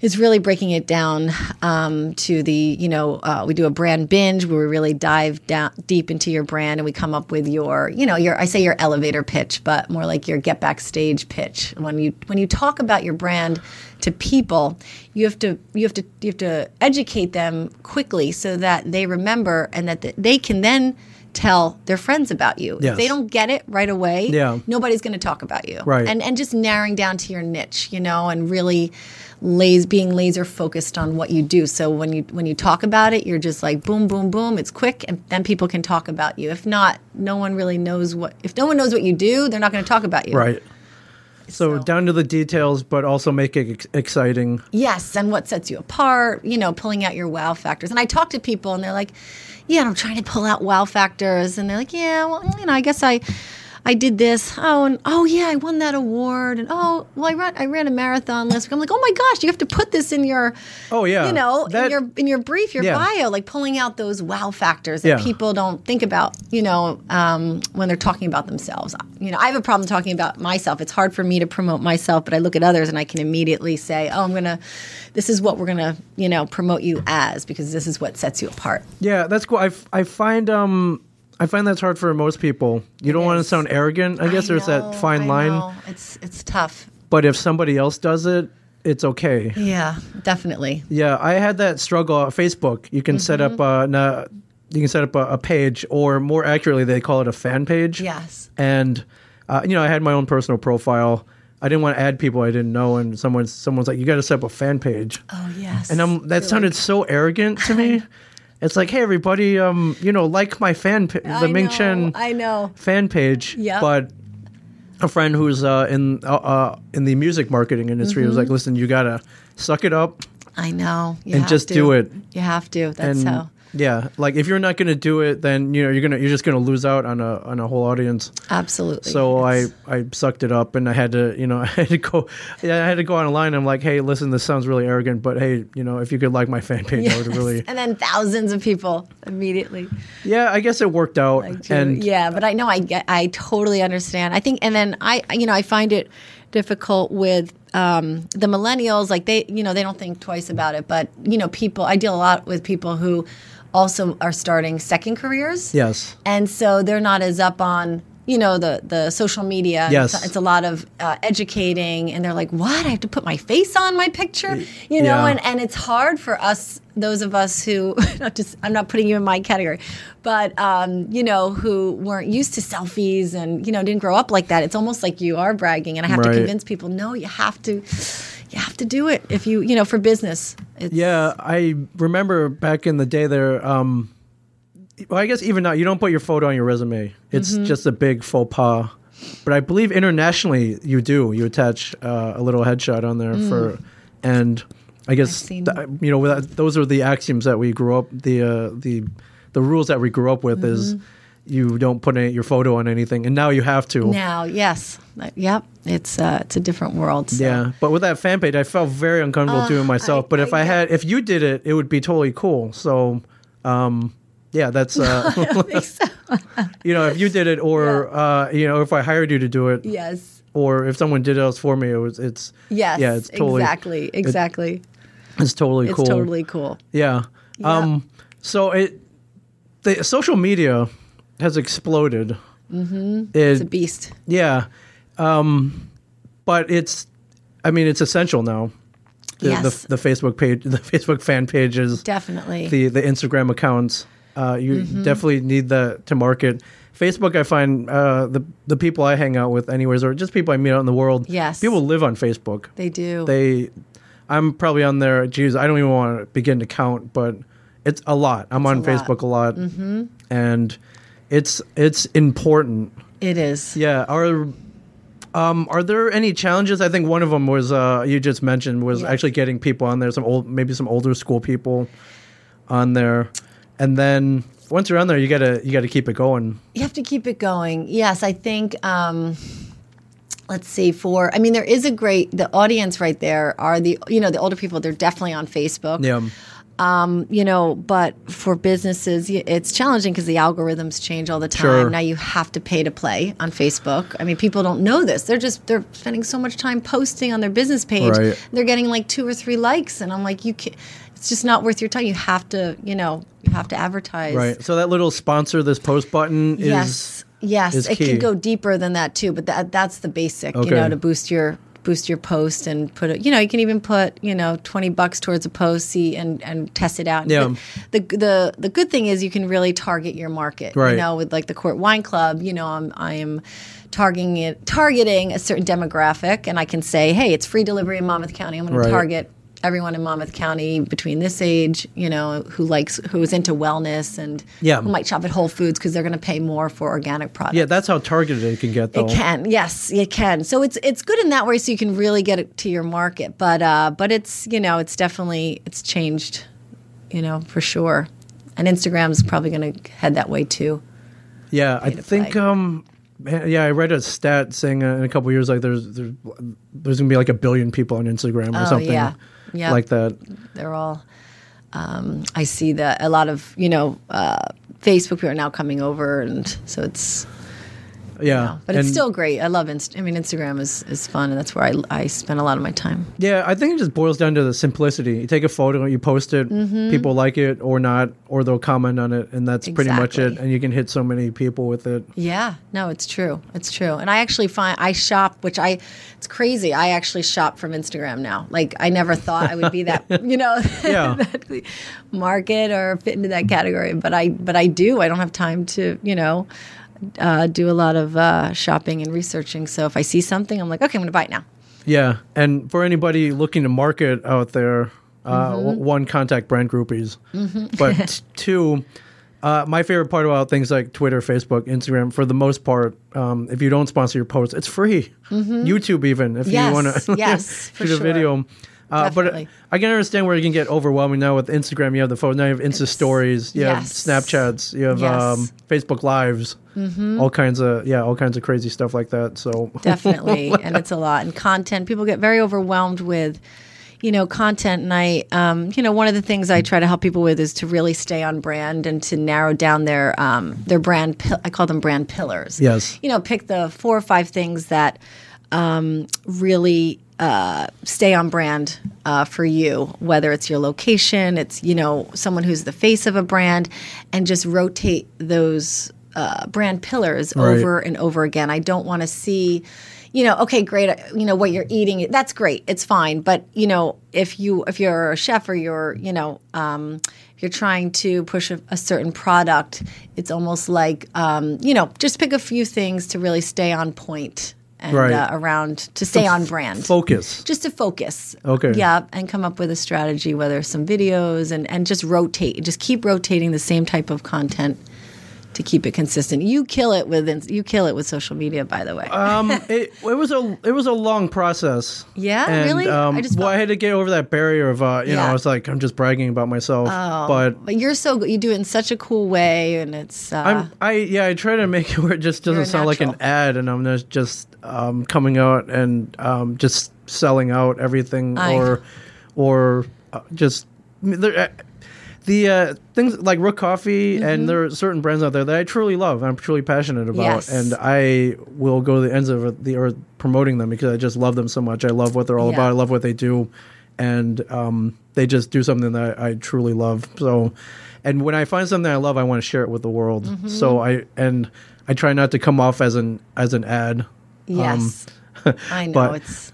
is really breaking it down um, to the you know uh, we do a brand binge where we really dive down deep into your brand and we come up with your you know your I say your elevator pitch but more like your get backstage pitch when you when you talk about your brand to people you have to you have to you have to educate them quickly so that they remember and that th- they can then tell their friends about you Yes. if they don't get it right away Yeah. nobody's going to talk about you Right. and and just narrowing down to your niche, you know, and really lays being laser focused on what you do. So when you when you talk about it, you're just like boom, boom, boom. It's quick, and then people can talk about you. If not, no one really knows what. If no one knows what you do, they're not going to talk about you. Right. So, So- down to the details, but also make it ex- exciting. Yes, and what sets you apart, you know, pulling out your wow factors. And I talk to people and they're like, "Yeah, I'm trying to pull out wow factors." And they're like, "Yeah, well, you know, I guess I I did this. Oh, and oh yeah, I won that award. And oh, well, I ran I ran a marathon last week. I'm like, "Oh my gosh, you have to put this in your Oh yeah, you know, that, in your in your brief, your Yeah. bio, like pulling out those wow factors that Yeah. people don't think about, you know, um, when they're talking about themselves. You know, I have a problem talking about myself. It's hard for me to promote myself, but I look at others and I can immediately say, "Oh, I'm gonna, this is what we're gonna, you know, promote you as because this is what sets you apart." yeah, that's cool. I, f- I find um I find that's hard for most people. You don't want to sound arrogant. I guess I there's know, that fine I line. know. It's it's tough. But if somebody else does it, it's okay. Yeah, definitely. Yeah, I had that struggle on Facebook. You can set Mm-hmm. up uh, na- you can set up a, a page, or more accurately, they call it a fan page. Yes. And uh, you know, I had my own personal profile. I didn't want to add people I didn't know, and someone's someone's like, "You got to set up a fan page," Oh yes. and I'm that You're sounded like, so arrogant to <laughs> me. It's like, hey, everybody, um, you know, like my fan, pa- the I Ming know, Chen I know. fan page. Yep. But a friend who's uh, in uh, uh, in the music marketing industry Mm-hmm. was like, listen, you gotta suck it up I know. You and just to. do it. You have to. That's And how. Yeah, like if you're not gonna do it, then you know you're gonna you're just gonna lose out on a on a whole audience. Absolutely. So I, It's- I sucked it up and I had to you know <laughs> I had to go yeah, I had to go online. I'm like, hey, listen, this sounds really arrogant, but hey, you know, if you could like my fan page, I would really And then thousands of people immediately. yeah. I guess it worked out. Like, and yeah, but I know I get, I totally understand. I think, and then I, you know, I find it difficult with um, the millennials. Like they, you know, they don't think twice about it. But you know, people. I deal a lot with people who also are starting second careers. yes, and so they're not as up on you know the the social media Yes. it's, it's a lot of uh, educating and they're like what i have to put my face on my picture you know Yeah. and, and it's hard for us those of us who <laughs> not just i'm not putting you in my category but um, you know who weren't used to selfies and you know didn't grow up like that it's almost like you are bragging and i have Right. to convince people no you have to you have to do it if you you know for business it's, yeah. I remember back in the day there. Um, well, I guess even now you don't put your photo on your resume. It's Mm-hmm. just a big faux pas. But I believe internationally you do. You attach uh, a little headshot on there for, and I guess Mm. Th- you know that, those are the axioms that we grew up. The uh, the the rules that we grew up with is Mm-hmm. you don't put any, your photo on anything, and now you have to. now yes Uh, yep it's uh it's a different world so. Yeah, but with that fan page, I felt very uncomfortable doing myself. I- but if I, I had, if you did it, it would be totally cool. So, um, yeah, that's uh, <laughs> <laughs> you know, if you did it, or uh, you know, if I hired you to do it, yes or if someone did it else for me, it was it's Yes. yeah, it's totally exactly. Exactly. it's totally cool. it's totally cool. yeah. Yeah. Um, so it the social media has exploded. Mm-hmm. It's a beast. Yeah. Um, but it's, I mean, it's essential now. The, Yes. the, the Facebook page, <laughs> the Facebook fan pages, Definitely. the the Instagram accounts. Uh, you Mm-hmm. definitely need that to market. Facebook, I find uh, the the people I hang out with, anyways, or just people I meet out in the world. Yes. people live on Facebook. they do. They, I'm probably on there. Geez, I don't even want to begin to count, but it's a lot. I'm on a lot. Facebook a lot, mm-hmm. and it's it's important. it is. Yeah. Are um are there any challenges? I think one of them was uh you just mentioned was Yes. actually getting people on there, some old maybe some older school people on there. And then once you're on there, you gotta you gotta keep it going. You have to keep it going. Yes, I think. Um, let's see. For I mean, there is a great the audience right there are the you know the older people. They're definitely on Facebook. Yeah. Um, you know, but for businesses, it's challenging because the algorithms change all the time. Sure. Now you have to pay to play on Facebook. I mean, people don't know this. They're just they're spending so much time posting on their business page. Right. They're getting like two or three likes, and I'm like, you can It's just not worth your time. You have to, you know, you have to advertise. Right. So that little sponsor this post button is Yes. Yes, is it key. can go deeper than that too, but that that's the basic, you know, to boost your boost your post and put it. You know, you can even put you know twenty bucks towards a post, see and and test it out. Yeah. The the the, the good thing is you can really target your market. Right. You know, with like the Court Wine Club, you know, I'm I am targeting it targeting a certain demographic, and I can say, hey, it's free delivery in Monmouth County. I'm going Right. to target everyone in Monmouth County between this age, you know, who likes who is into wellness and Yeah. who might shop at Whole Foods because they're going to pay more for organic products. Yeah, that's how targeted it can get though. It can, yes, it can. So it's it's good in that way, so you can really get it to your market. But uh, but it's you know it's definitely it's changed, you know for sure. And Instagram's probably going to head that way too. Yeah, I think play. um yeah, I read a stat saying uh, in a couple years like there's there's there's going to be like a billion people on Instagram or Oh, something yeah. Yeah. like that. They're all. Um, I see that a lot of you know uh, Facebook people are now coming over, and so it's Yeah. but it's still great. I love Inst- I mean, Instagram is, is fun, and that's where I, I spend a lot of my time. Yeah, I think it just boils down to the simplicity. You take a photo, you post it, Mm-hmm. people like it or not, or they'll comment on it, and that's pretty much it. And you can hit so many people with it. Yeah, no, it's true. It's true. And I actually find I shop, which I, it's crazy. I actually shop from Instagram now. Like I never thought I would be that, <laughs> you know, <laughs> Yeah. that market or fit into that category. But I, but I do. I don't have time to, you know, uh, do a lot of uh, shopping and researching. So if I see something, I'm like, okay, I'm going to buy it now. Yeah, and for anybody looking to market out there, uh, Mm-hmm. w- one contact brand groupies, but <laughs> two. Uh, my favorite part about things like Twitter, Facebook, Instagram, for the most part, um, if you don't sponsor your posts, it's free. YouTube, even if Mm-hmm. Yes, you want to yes, <laughs> shoot a sure. video. Uh, but I can understand where it can get overwhelming now with Instagram. You have the phone, now you have Insta stories, you yes. have Snapchats, you have Yes. Mm-hmm. um, Facebook Lives, all kinds of yeah, all kinds of crazy stuff like that. So definitely <laughs> and it's a lot and content people get very overwhelmed with you know content and i um, you know one of the things i try to help people with is to really stay on brand and to narrow down their um, their brand i call them brand pillars Yes. you know pick the four or five things that um, really uh, stay on brand uh, for you, whether it's your location, it's you know someone who's the face of a brand, and just rotate those uh, brand pillars Right. over and over again. I don't want to see. You know, okay, great. uh, You know what you're eating. That's great. It's fine. But you know, if you if you're a chef or you're you know um, you're trying to push a, a certain product, it's almost like um, you know just pick a few things to really stay on point and Right. uh, around to stay on brand focus. just to focus. Okay. Yeah, and come up with a strategy, whether some videos and and just rotate, just keep rotating the same type of content to keep it consistent. You kill it with you kill it with social media, by the way. Um, <laughs> it, it was a it was a long process. Yeah? And, Really? Um, I just well, I had to get over that barrier of uh, you know, Yeah. I was like, I'm just bragging about myself, Oh, but but you're so. You do it in such a cool way, and it's uh, I'm I yeah, I try to make <laughs> it where it just doesn't sound like an ad, and I'm just um, coming out and um, just selling out everything, or or uh, just there, uh, the uh, things like Rook Coffee, Mm-hmm. and there are certain brands out there that I truly love, I'm truly passionate about, Yes. and I will go to the ends of the earth promoting them because I just love them so much. I love what they're all Yeah. about. I love what they do, and um, they just do something that I, I truly love. So, and when I find something I love, I want to share it with the world. Mm-hmm. So I and I try not to come off as an as an ad. Yes, <laughs> I know um, but- it's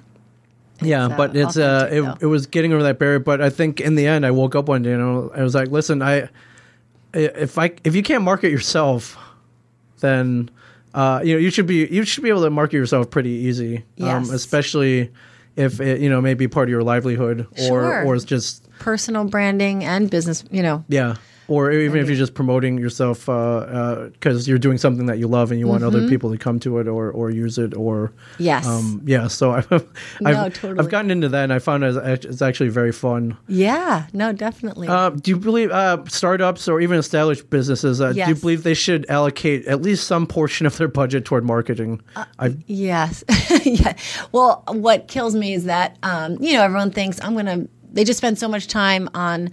Yeah, uh, but it's uh, it, though. it was getting over that barrier. But I think in the end, I woke up one day and I was- like, listen, I if I if you can't market yourself, then uh, you know you should be you should be able to market yourself pretty easy. Yes. Um, especially if it you know may be part of your livelihood or Sure. or it's just personal branding and business. You know, yeah. Or even if you're just promoting yourself because you're doing something that you love and you want other people to come to it or, or use it or Mm-hmm. Yes. um, yeah. So <laughs> I've No, I've, totally. I've gotten into that and I found it it's actually very fun. yeah, no, definitely. Uh, do you believe uh, startups or even established businesses? Uh, Do you believe they should allocate at least some portion of their budget toward marketing? Uh, Yes. <laughs> yeah. Well, what kills me is that, um, you know, everyone thinks I'm going to, they just spend so much time on,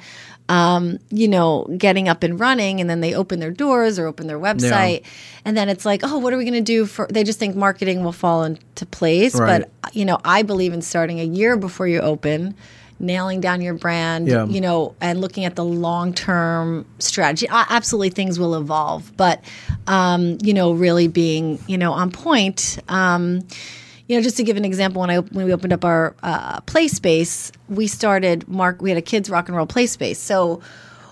um, you know, getting up and running and then they open their doors or open their website. And then it's like, oh, what are we going to do for, they just think marketing will fall into place. Right. But, you know, I believe in starting a year before you open. Nailing down your brand, Yeah. you know, and looking at the long term strategy. Absolutely, things will evolve, but um, you know, really being you know on point. Um, you know, just to give an example, when I when we opened up our uh, play space, we started Mark. We had a kids rock and roll play space, so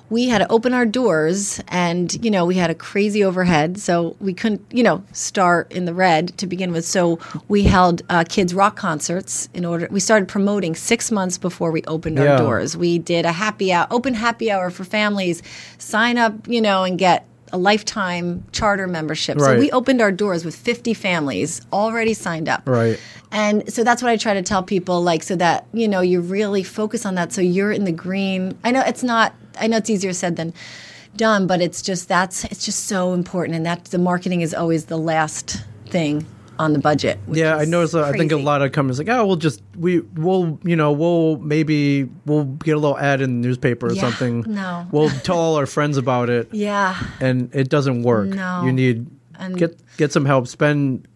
we had to open our doors, and you know, we had a crazy overhead, so we couldn't, you know, start in the red to begin with. So we held uh, kids rock concerts in order. We started promoting six months before we opened Yeah. our doors. We did a happy hour, open happy hour for families. Sign up, you know, and get a lifetime charter membership. So we opened our doors with 50 families already signed up. Right. And so that's what I try to tell people, like, so that, you know, you really focus on that. So you're in the green. I know it's not, I know it's easier said than done, but it's just, that's, it's just so important. And that the marketing is always the last thing on the budget. Yeah, I noticed. Uh, I think a lot of companies like, oh, we'll just we we'll you know we'll maybe we'll get a little ad in the newspaper or Yeah, something. no. we'll tell all our friends about it, <laughs> Yeah. and it doesn't work. No. you need And- get get some help. Spend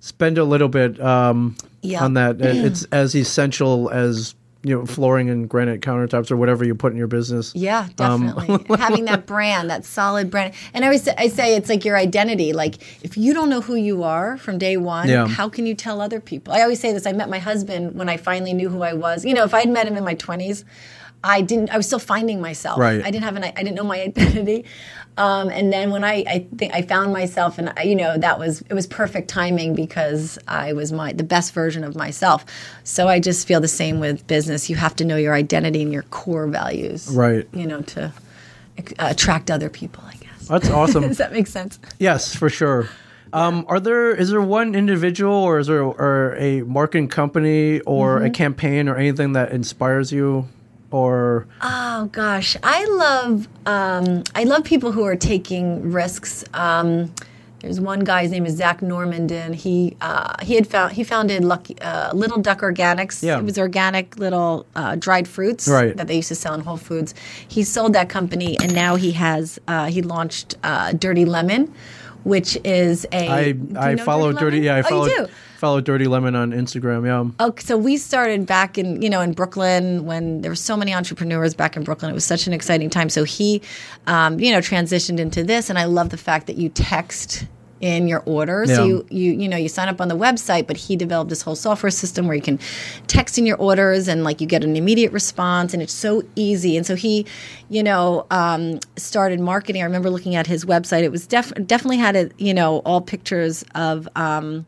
spend a little bit um, Yeah. on that. <clears throat> It's as essential as you know flooring and granite countertops or whatever you put in your business. Yeah, Um, definitely. <laughs> Having that brand, that solid brand. And I always say, I say it's like your identity. Like if you don't know who you are from day one, Yeah. how can you tell other people? I always say this. I met my husband when I finally knew who I was. You know, if I'd met him in my 20s, I didn't. I was still finding myself. Right. I didn't have an. I didn't know my <laughs> identity. Um, and then when I, I think I found myself, and I, you know, that was it was perfect timing because I was my the best version of myself. So I just feel the same with business. You have to know your identity and your core values. Right. You know, to uh, attract other people. I guess. That's awesome. <laughs> Does that make sense? yes, for sure. Um, are there is there one individual or is there or a marketing company or Mm-hmm. a campaign or anything that inspires you or Oh gosh, I love um, I love people who are taking risks. Um, there's one guy. His name is Zak Normandin. He uh, he had found he founded Lucky uh, Little Duck Organics. Yeah. It was organic little uh, dried fruits Right. that they used to sell in Whole Foods. He sold that company, and now he has uh, he launched uh, Dirty Lemon, which is a. I I follow Dirty Lemon? yeah I Oh, follow you do? Follow Dirty Lemon on Instagram yeah Oh, so we started back in you know in Brooklyn when there were so many entrepreneurs back in Brooklyn. It was such an exciting time. So he, um, you know, transitioned into this, and I love the fact that you text in your order. So Yeah. you you you know you sign up on the website, but he developed this whole software system where you can text in your orders and like you get an immediate response, and it's so easy. And so he, you know, um, started marketing. I remember looking at his website. It was def- definitely had a you know all pictures of. Um,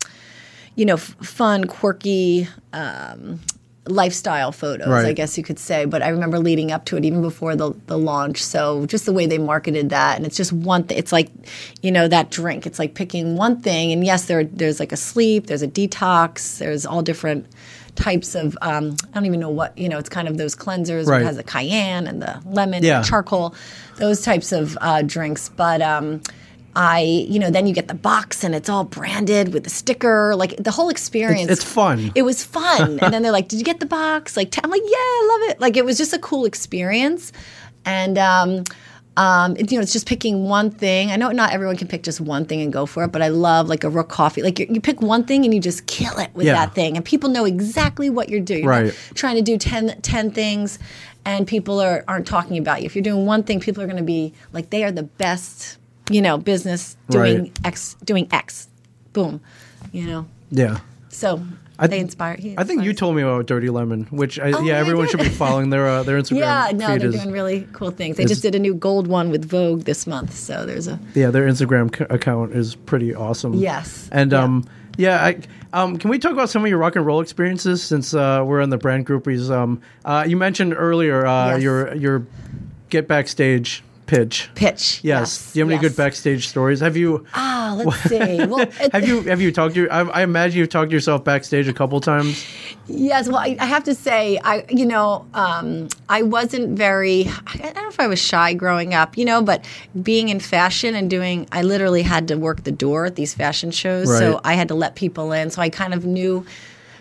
you know, f- fun, quirky um, lifestyle photos, I guess you could say. But I remember leading up to it, even before the, the launch. So just the way they marketed that, and it's just one thing. It's like, you know, that drink. It's like picking one thing, and yes, there there's like a sleep, there's a detox, there's all different types of um, I don't even know what you know. It's kind of those cleansers. Right. It has the cayenne and the lemon, Yeah. and the charcoal, those types of uh, drinks. But um, I, you know, then you get the box and it's all branded with the sticker, like the whole experience. it's fun. It was fun. <laughs> and then they're like, "Did you get the box?" Like, I'm like, "Yeah, I love it." Like, it was just a cool experience, and um, um, it- you know, it's just picking one thing. I know not everyone can pick just one thing and go for it, but I love like a Rook coffee. Like, you, you pick one thing and you just kill it with Yeah. that thing, and people know exactly what you're doing. You're Right. trying to do 10, 10 things. And people are, aren't talking about you. If you're doing one thing, people are going to be like, they are the best, you know, business doing Right. X, doing X. Boom. You know, yeah so I they inspire. I think you told me about Dirty Lemon which I, Oh, yeah everyone should be following their uh, their <laughs> Instagram Yeah, no, feed they're is- doing really cool things. They just did a new gold one with Vogue this month, so there's a yeah their Instagram c- account is pretty awesome Yes. and Yeah. um yeah I um can we talk about some of your rock and roll experiences since uh, we're in the brand groupies um uh, you mentioned earlier uh, Yes. your your get backstage pitch pitch. yes, do you have any good backstage stories have you Ah, let's see. <laughs> Well, it- have you have you talked to I, I imagine you've talked to yourself backstage a couple times Yes, well, I, I have to say, I you know, um, I wasn't very. I don't know if I was shy growing up, you know, but being in fashion and doing, I literally had to work the door at these fashion shows, Right. so I had to let people in. So I kind of knew,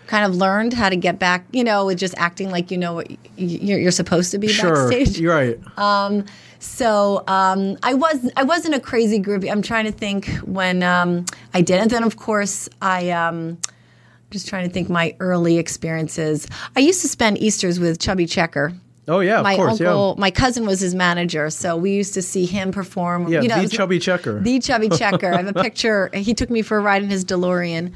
kind of learned how to get back, you know, with just acting like you know what you're, you're supposed to be sure backstage. you're right So um, I was I wasn't a crazy groupie. I'm trying to think when um, I did, and then of course I. Um, just trying to think my early experiences. I used to spend Easter's with Chubby Checker. oh yeah of my course uncle, my cousin was his manager, so we used to see him perform. yeah yeah you know, the chubby checker the Chubby Checker. I have a <laughs> picture. He took me for a ride in his DeLorean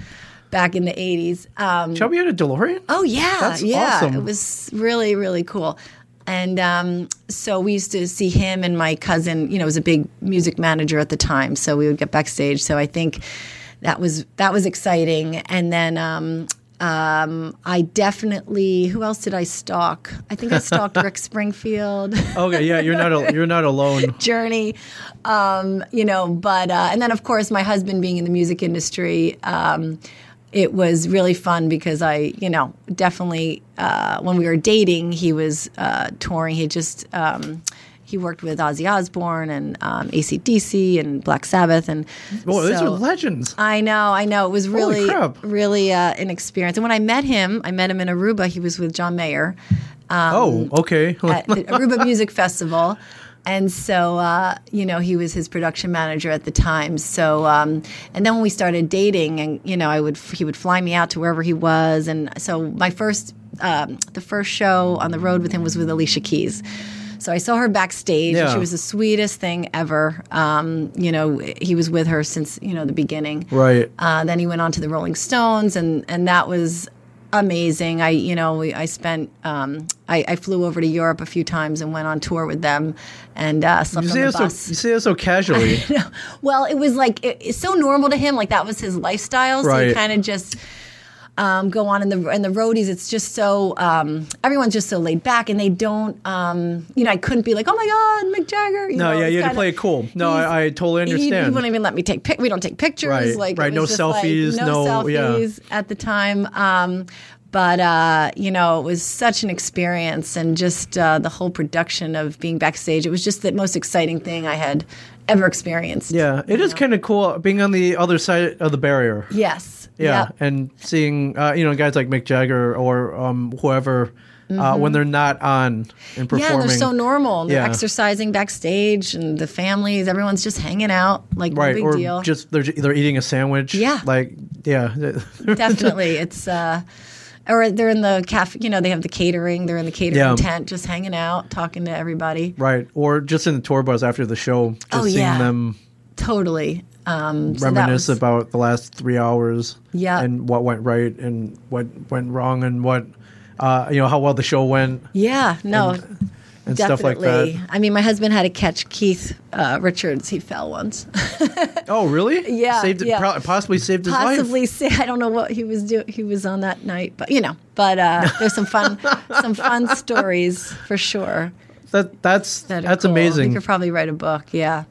back in the '80s. Um, chubby had a DeLorean Oh yeah, That's yeah. awesome. It was really really cool. And um, so we used to see him and my cousin. You know, was a big music manager at the time, so we would get backstage. So I think that was that was exciting. And then um, um, I definitely who else did I stalk? I think I stalked Rick <laughs> Springfield. Okay, yeah, you're not a, <laughs> you're not alone. journey, um, you know. But uh, and then of course my husband being in the music industry, um, it was really fun because I, you know, definitely uh, when we were dating, he was uh, touring. He just um, he worked with Ozzy Osbourne and um, AC/DC and Black Sabbath and Well, these are so- legends. I know, I know. It was really, really uh, an experience. And when I met him, I met him in Aruba. He was with John Mayer oh, okay. at <laughs> Aruba Music Festival. And so, uh, you know, he was his production manager at the time. So, um, and then when we started dating, and you know, I would he would fly me out to wherever he was, and so my first um, the first show on the road with him was with Alicia Keys. So I saw her backstage. and she was the sweetest thing ever. Um, you know, he was with her since you know the beginning. right. Uh, then he went on to the Rolling Stones, and and that was amazing. I, you know, we, I spent, um, I, I flew over to Europe a few times and went on tour with them, and uh, slept You on the it so you say it so casually. <laughs> well, it was like it, it's so normal to him, like that was his lifestyle. So Right. he kind of just um, go on in the in the roadies. It's just so um, everyone's just so laid back, and they don't. Um, you know, I couldn't be like, oh my god, Mick Jagger. You No, know, yeah, you had to play it cool. No, I, I totally he, he wouldn't even let me take pic. We don't take pictures. Right, like right, no just like, selfies, no, no- yeah. selfies at the time. Um, but uh, you know, it was such an experience, and just uh, the whole production of being backstage. It was just the most exciting thing I had ever experienced. yeah, it is kind of cool being on the other side of the barrier. Yes. Yeah, Yep. and seeing uh, you know guys like Mick Jagger or um, whoever uh, when they're not on and performing. Mm-hmm. Yeah, they're so normal. They're Yeah. exercising backstage, and the families, everyone's just hanging out, like right, no big or deal. just they're they're eating a sandwich. Yeah. like yeah, <laughs> Definitely, it's. uh or they're in the cafe, you know, they have the catering. They're in the catering Yeah. tent, just hanging out, talking to everybody. right, or just in the tour bus after the show, just Oh, seeing yeah. them Totally. Um, so reminisce was- about the last three hours. Yeah. and what went right and what went wrong and what uh, you know how well the show went Yeah, no, and stuff like definitely. that. I mean, my husband had to catch Keith uh, Richards. He fell once. <laughs> Oh, really? Yeah, saved yeah. pro- possibly saved his life. Possibly say I don't know what he was doing. He was on that night, but you know. But uh, there's some fun, <laughs> some fun stories for sure. That that's that that's cool. amazing. You could probably write a book. Yeah.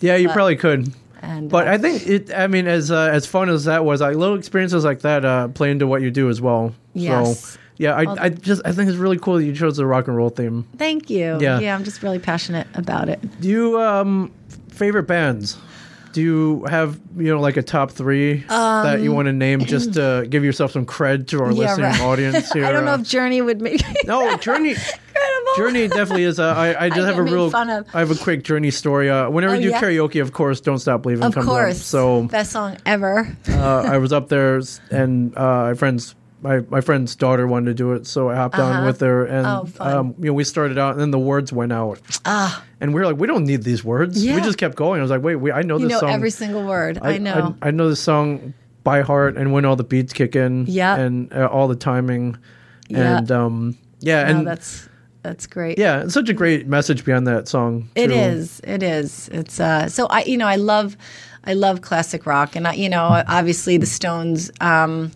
Yeah, you probably could. And But uh, I think it. I mean, as uh, as fun as that was, like little experiences like that uh, play into what you do as well. Yes. So, yeah, I, I just I think it's really cool that you chose the rock and roll theme. thank you. Yeah. Yeah, I'm just really passionate about it. Do you um favorite bands? Do you have you know like a top three that you want to name just to <clears throat> give yourself some cred to our Um, Yeah, listening right. audience here? <laughs> I don't know if Journey would make. no Journey. <laughs> Journey definitely is. A, I, I <laughs> just I have a real. I have a quick Journey story. Uh, whenever Oh, you do yeah? karaoke, of course, "Don't Stop Believing" Of comes course. up. So best song ever. <laughs> uh, I was up there, and uh, my friend's my, my friend's daughter wanted to do it, so I hopped on Uh-huh. with her, and Oh, um, you know we started out, and then the words went out, Ah, and we were like, we don't need these words. We just kept going. I was like, wait, wait, I know you this know song. every single word. I, know. I, know this song by heart, and when all the beats kick in, Yeah. and uh, all the timing, Yeah. and um, yeah, no, and that's that's great. yeah, it's such a great message behind that song. It too. is. It is. It's uh so I you know, I love I love classic rock and I you know, obviously the Stones um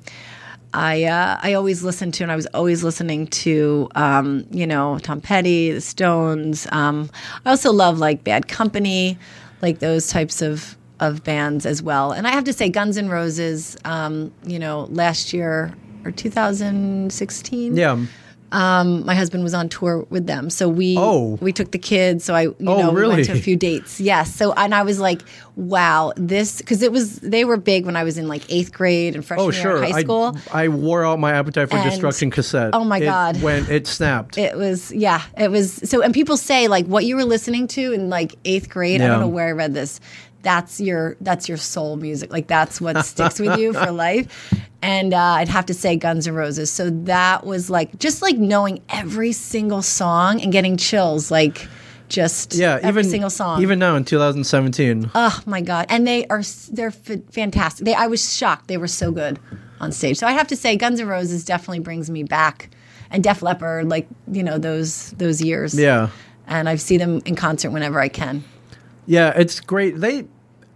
I uh, I always listened to and I was always listening to um, you know, Tom Petty, the Stones. Um I also love like Bad Company, like those types of of bands as well. And I have to say Guns N' Roses um, you know, last year or 2016 Yeah. Um, my husband was on tour with them, so we Oh. we took the kids. So I, you Oh, know, we really? went to a few dates. Yes. So and I was like, wow, this because it was they were big when I was in like eighth grade and freshman Oh, year sure. in high school. I, I wore out my appetite for And- destruction cassette. Oh, my It- God. When it snapped. it was yeah, it was so. And people say like what you were listening to in like eighth grade. I don't know where I read this. That's your that's your soul music. Like that's what sticks with you for <laughs> life. And uh, I'd have to say Guns N' Roses. So that was like just like knowing every single song and getting chills. Like just yeah, every even single song. Even now in 2017. Oh my god! And they are they're f- fantastic. They I was shocked they were so good on stage. So I have to say, Guns N' Roses definitely brings me back, and Def Leppard, like you know those those years. yeah. And I see them in concert whenever I can. Yeah, it's great. They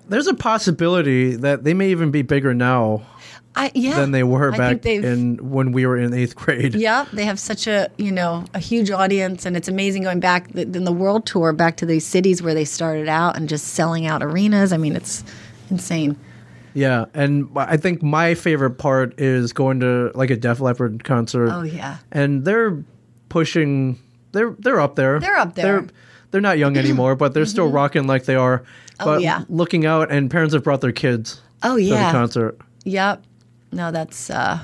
there's a possibility that they may even be bigger now I yeah. than they were back in when we were in eighth grade. Yeah, they have such a you know a huge audience, and it's amazing going back in the world tour back to these cities where they started out and just selling out arenas. I mean, it's insane. Yeah, and I think my favorite part is going to like a Def Leppard concert. Oh yeah, and they're pushing. They're they're up there. They're up there. They're they're not young anymore, but they're still rocking like they are. Oh, But yeah. looking out, and parents have brought their kids oh yeah, to the concert. Yep. No, that's uh,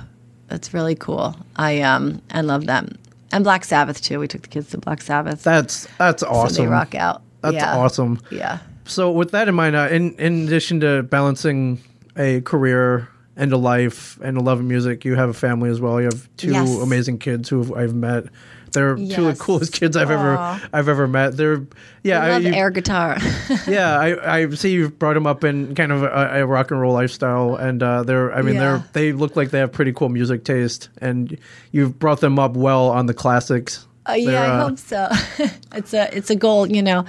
that's really cool. I um I love them. And Black Sabbath too. We took the kids to Black Sabbath. That's that's So awesome. they rock out. That's yeah. awesome. Yeah. So with that in mind, uh, in in addition to balancing a career and a life and a love of music. You have a family as well. You have two Yes. amazing kids who I've met. They're two of the coolest kids I've Aw. ever I've ever met. They're yeah, I love you- air guitar. <laughs> yeah, I, I see you've brought them up in kind of a, a rock and roll lifestyle, and uh, they're I mean Yeah. they're they look like they have pretty cool music taste, and you've brought them up well on the classics. Uh, yeah, They're, I uh, hope so. <laughs> it's a it's a goal, you know.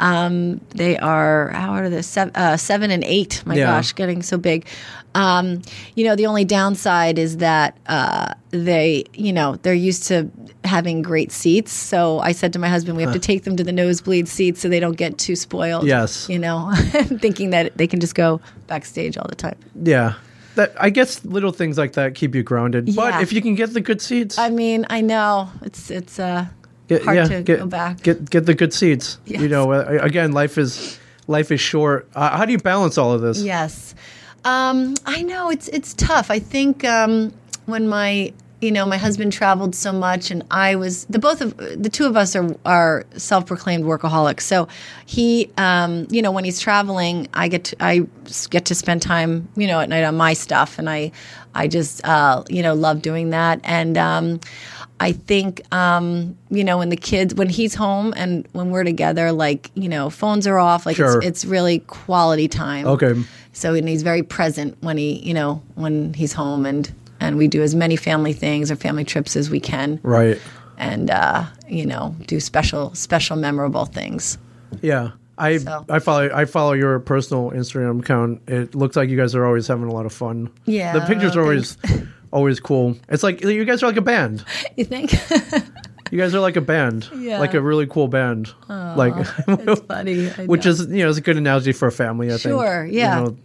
Um, they are how are they? Seven, uh, seven and eight. My Yeah. gosh, getting so big. Um, you know, the only downside is that uh, they, you know, they're used to having great seats. So I said to my husband, we have to take them to the nosebleed seats so they don't get too spoiled. Yes. you know, <laughs> thinking that they can just go backstage all the time. Yeah, that I guess little things like that keep you grounded. But if you can get the good seats, I mean, I know it's it's uh, get, hard yeah, to get, go back. Get get the good seats. You know, uh, again, life is life is short. Uh, how do you balance all of this? Yes, um, I know it's it's tough. I think um, when my you know my husband traveled so much, and I was the both of the two of us are are self proclaimed workaholics. So he, um, you know, when he's traveling, I get to, I get to spend time you know at night on my stuff, and I I just uh, you know love doing that and. Um, I think, um, you know, when the kids, when he's home and when we're together, like, you know, phones are off. Like, Sure. it's, it's really quality time. Okay. So and he's very present when he, you know, when he's home, and and we do as many family things or family trips as we can, Right. and uh, you know, do special, special, memorable things. Yeah. I, So- I follow I follow your personal Instagram account. It looks like you guys are always having a lot of fun. Yeah, the pictures are always. <laughs> always cool. It's like you guys are like a band. You think? <laughs> You guys are like a band, Yeah. like a really cool band. like, it's <laughs> funny. Which is you know is a good analogy for a family. I think. Sure, yeah. You know,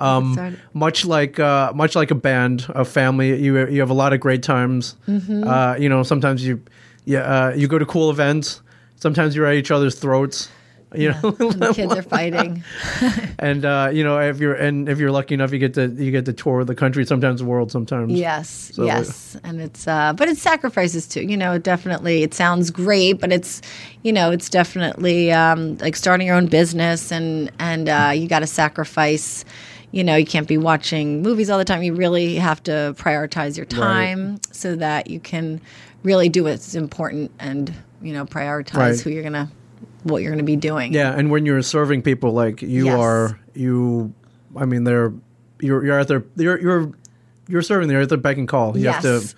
um, much like uh, much like a band, a family, you you have a lot of great times. Mm-hmm. Uh, you know, sometimes you yeah uh, you go to cool events. Sometimes you're at each other's throats. You know, And the kids are <laughs> fighting. and uh, you know if you're and if you're lucky enough, you get to you get to tour the country, sometimes the world, sometimes. Yes, So- yes, and it's uh, but it's sacrifices too. You know, definitely. It sounds great, but it's, you know, it's definitely um, like starting your own business, and and uh, you got to sacrifice. You know, you can't be watching movies all the time. You really have to prioritize your time so that you can really do what's important, and you know, prioritize Right. who you're gonna, what you're gonna be doing. Yeah, and when you're serving people like you Yes. are, you, I mean, they're you're you're at their you're you're you're serving there at their beck and call. You have Yes. to,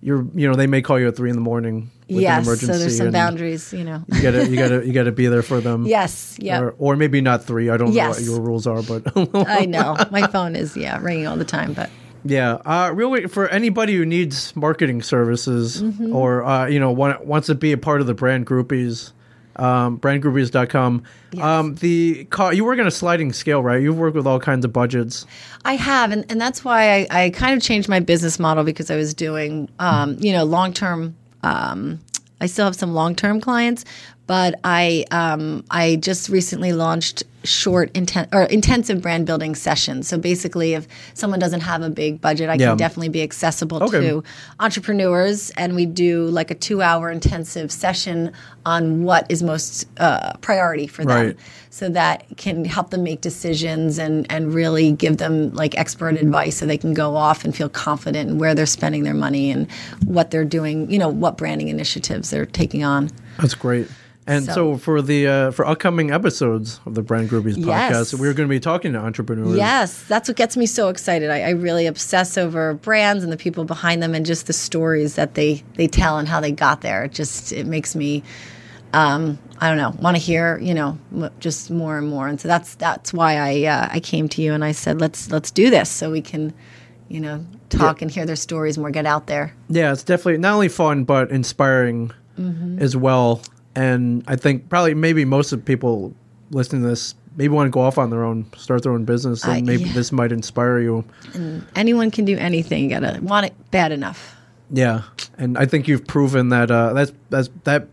you're you know they may call you at three in the morning with an yes. emergency. So there's some boundaries. You know. You gotta you gotta you gotta be there for them. <laughs> Yes. Yeah. Or, or maybe not three. I don't know what your rules are, but <laughs> I know my phone is yeah ringing all the time, but. yeah. Uh, real for anybody who needs marketing services Mm-hmm. or uh, you know want, wants to be a part of the brand groupies. Um, brandgroupies.com. Yes. Um, the co- you work on a sliding scale, right? You've worked with all kinds of budgets. I have, and, and that's why I, I kind of changed my business model because I was doing, um, you know, long term. Um, I still have some long term clients, but I um, I just recently launched short inten- or intensive brand building sessions. So basically, if someone doesn't have a big budget, I Yeah. can definitely be accessible Okay. to entrepreneurs, and we do like a two hour intensive session on what is most uh, priority for them Right. so that can help them make decisions and, and really give them like expert advice so they can go off and feel confident in where they're spending their money and what they're doing, you know, what branding initiatives they're taking on. That's great. And so, So- for the uh, for upcoming episodes of the Brand Groupies podcast, Yes. we're going to be talking to entrepreneurs. Yes, that's what gets me so excited. I, I really obsess over brands and the people behind them and just the stories that they, they tell and how they got there. It just it makes me um, I don't know, want to hear, you know, m- just more and more. And so that's that's why I uh, I came to you and I said let's let's do this so we can, you know, talk and hear their stories more, get out there. Yeah, it's definitely not only fun but inspiring Mm-hmm. as well. And I think probably maybe most of the people listening to this maybe want to go off on their own, start their own business, and I- maybe yeah. this might inspire you. Anyone can do anything. You gotta want it bad enough. Yeah, and I think you've proven that uh, that's that's that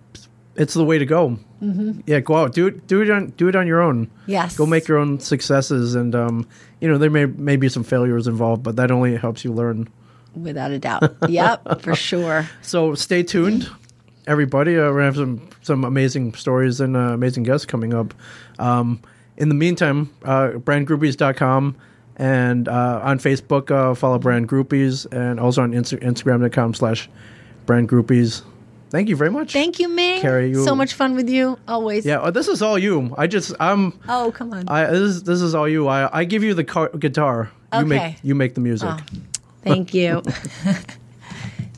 it's the way to go. Mm-hmm. Yeah, go out, do it, do it on do it on your own. Yes. go make your own successes, and um, you know there may may be some failures involved, but that only helps you learn. Without a doubt. yep, for <laughs> sure. So stay tuned, <laughs> everybody. Uh, we're gonna have some some amazing stories and uh, amazing guests coming up. Um, in the meantime, uh, brandgroupies.com And uh, on Facebook, uh, follow Brand Groupies, and also on Insta- Instagram.com slash Brand Groupies. Thank you very much. Thank you, Ming. Carey, you- so much fun with you always. Yeah, uh, this is all you. I just I'm Oh, come on. I this is, this is all you. I I give you the car- guitar. You make Okay. you make the music. Thank you. <laughs>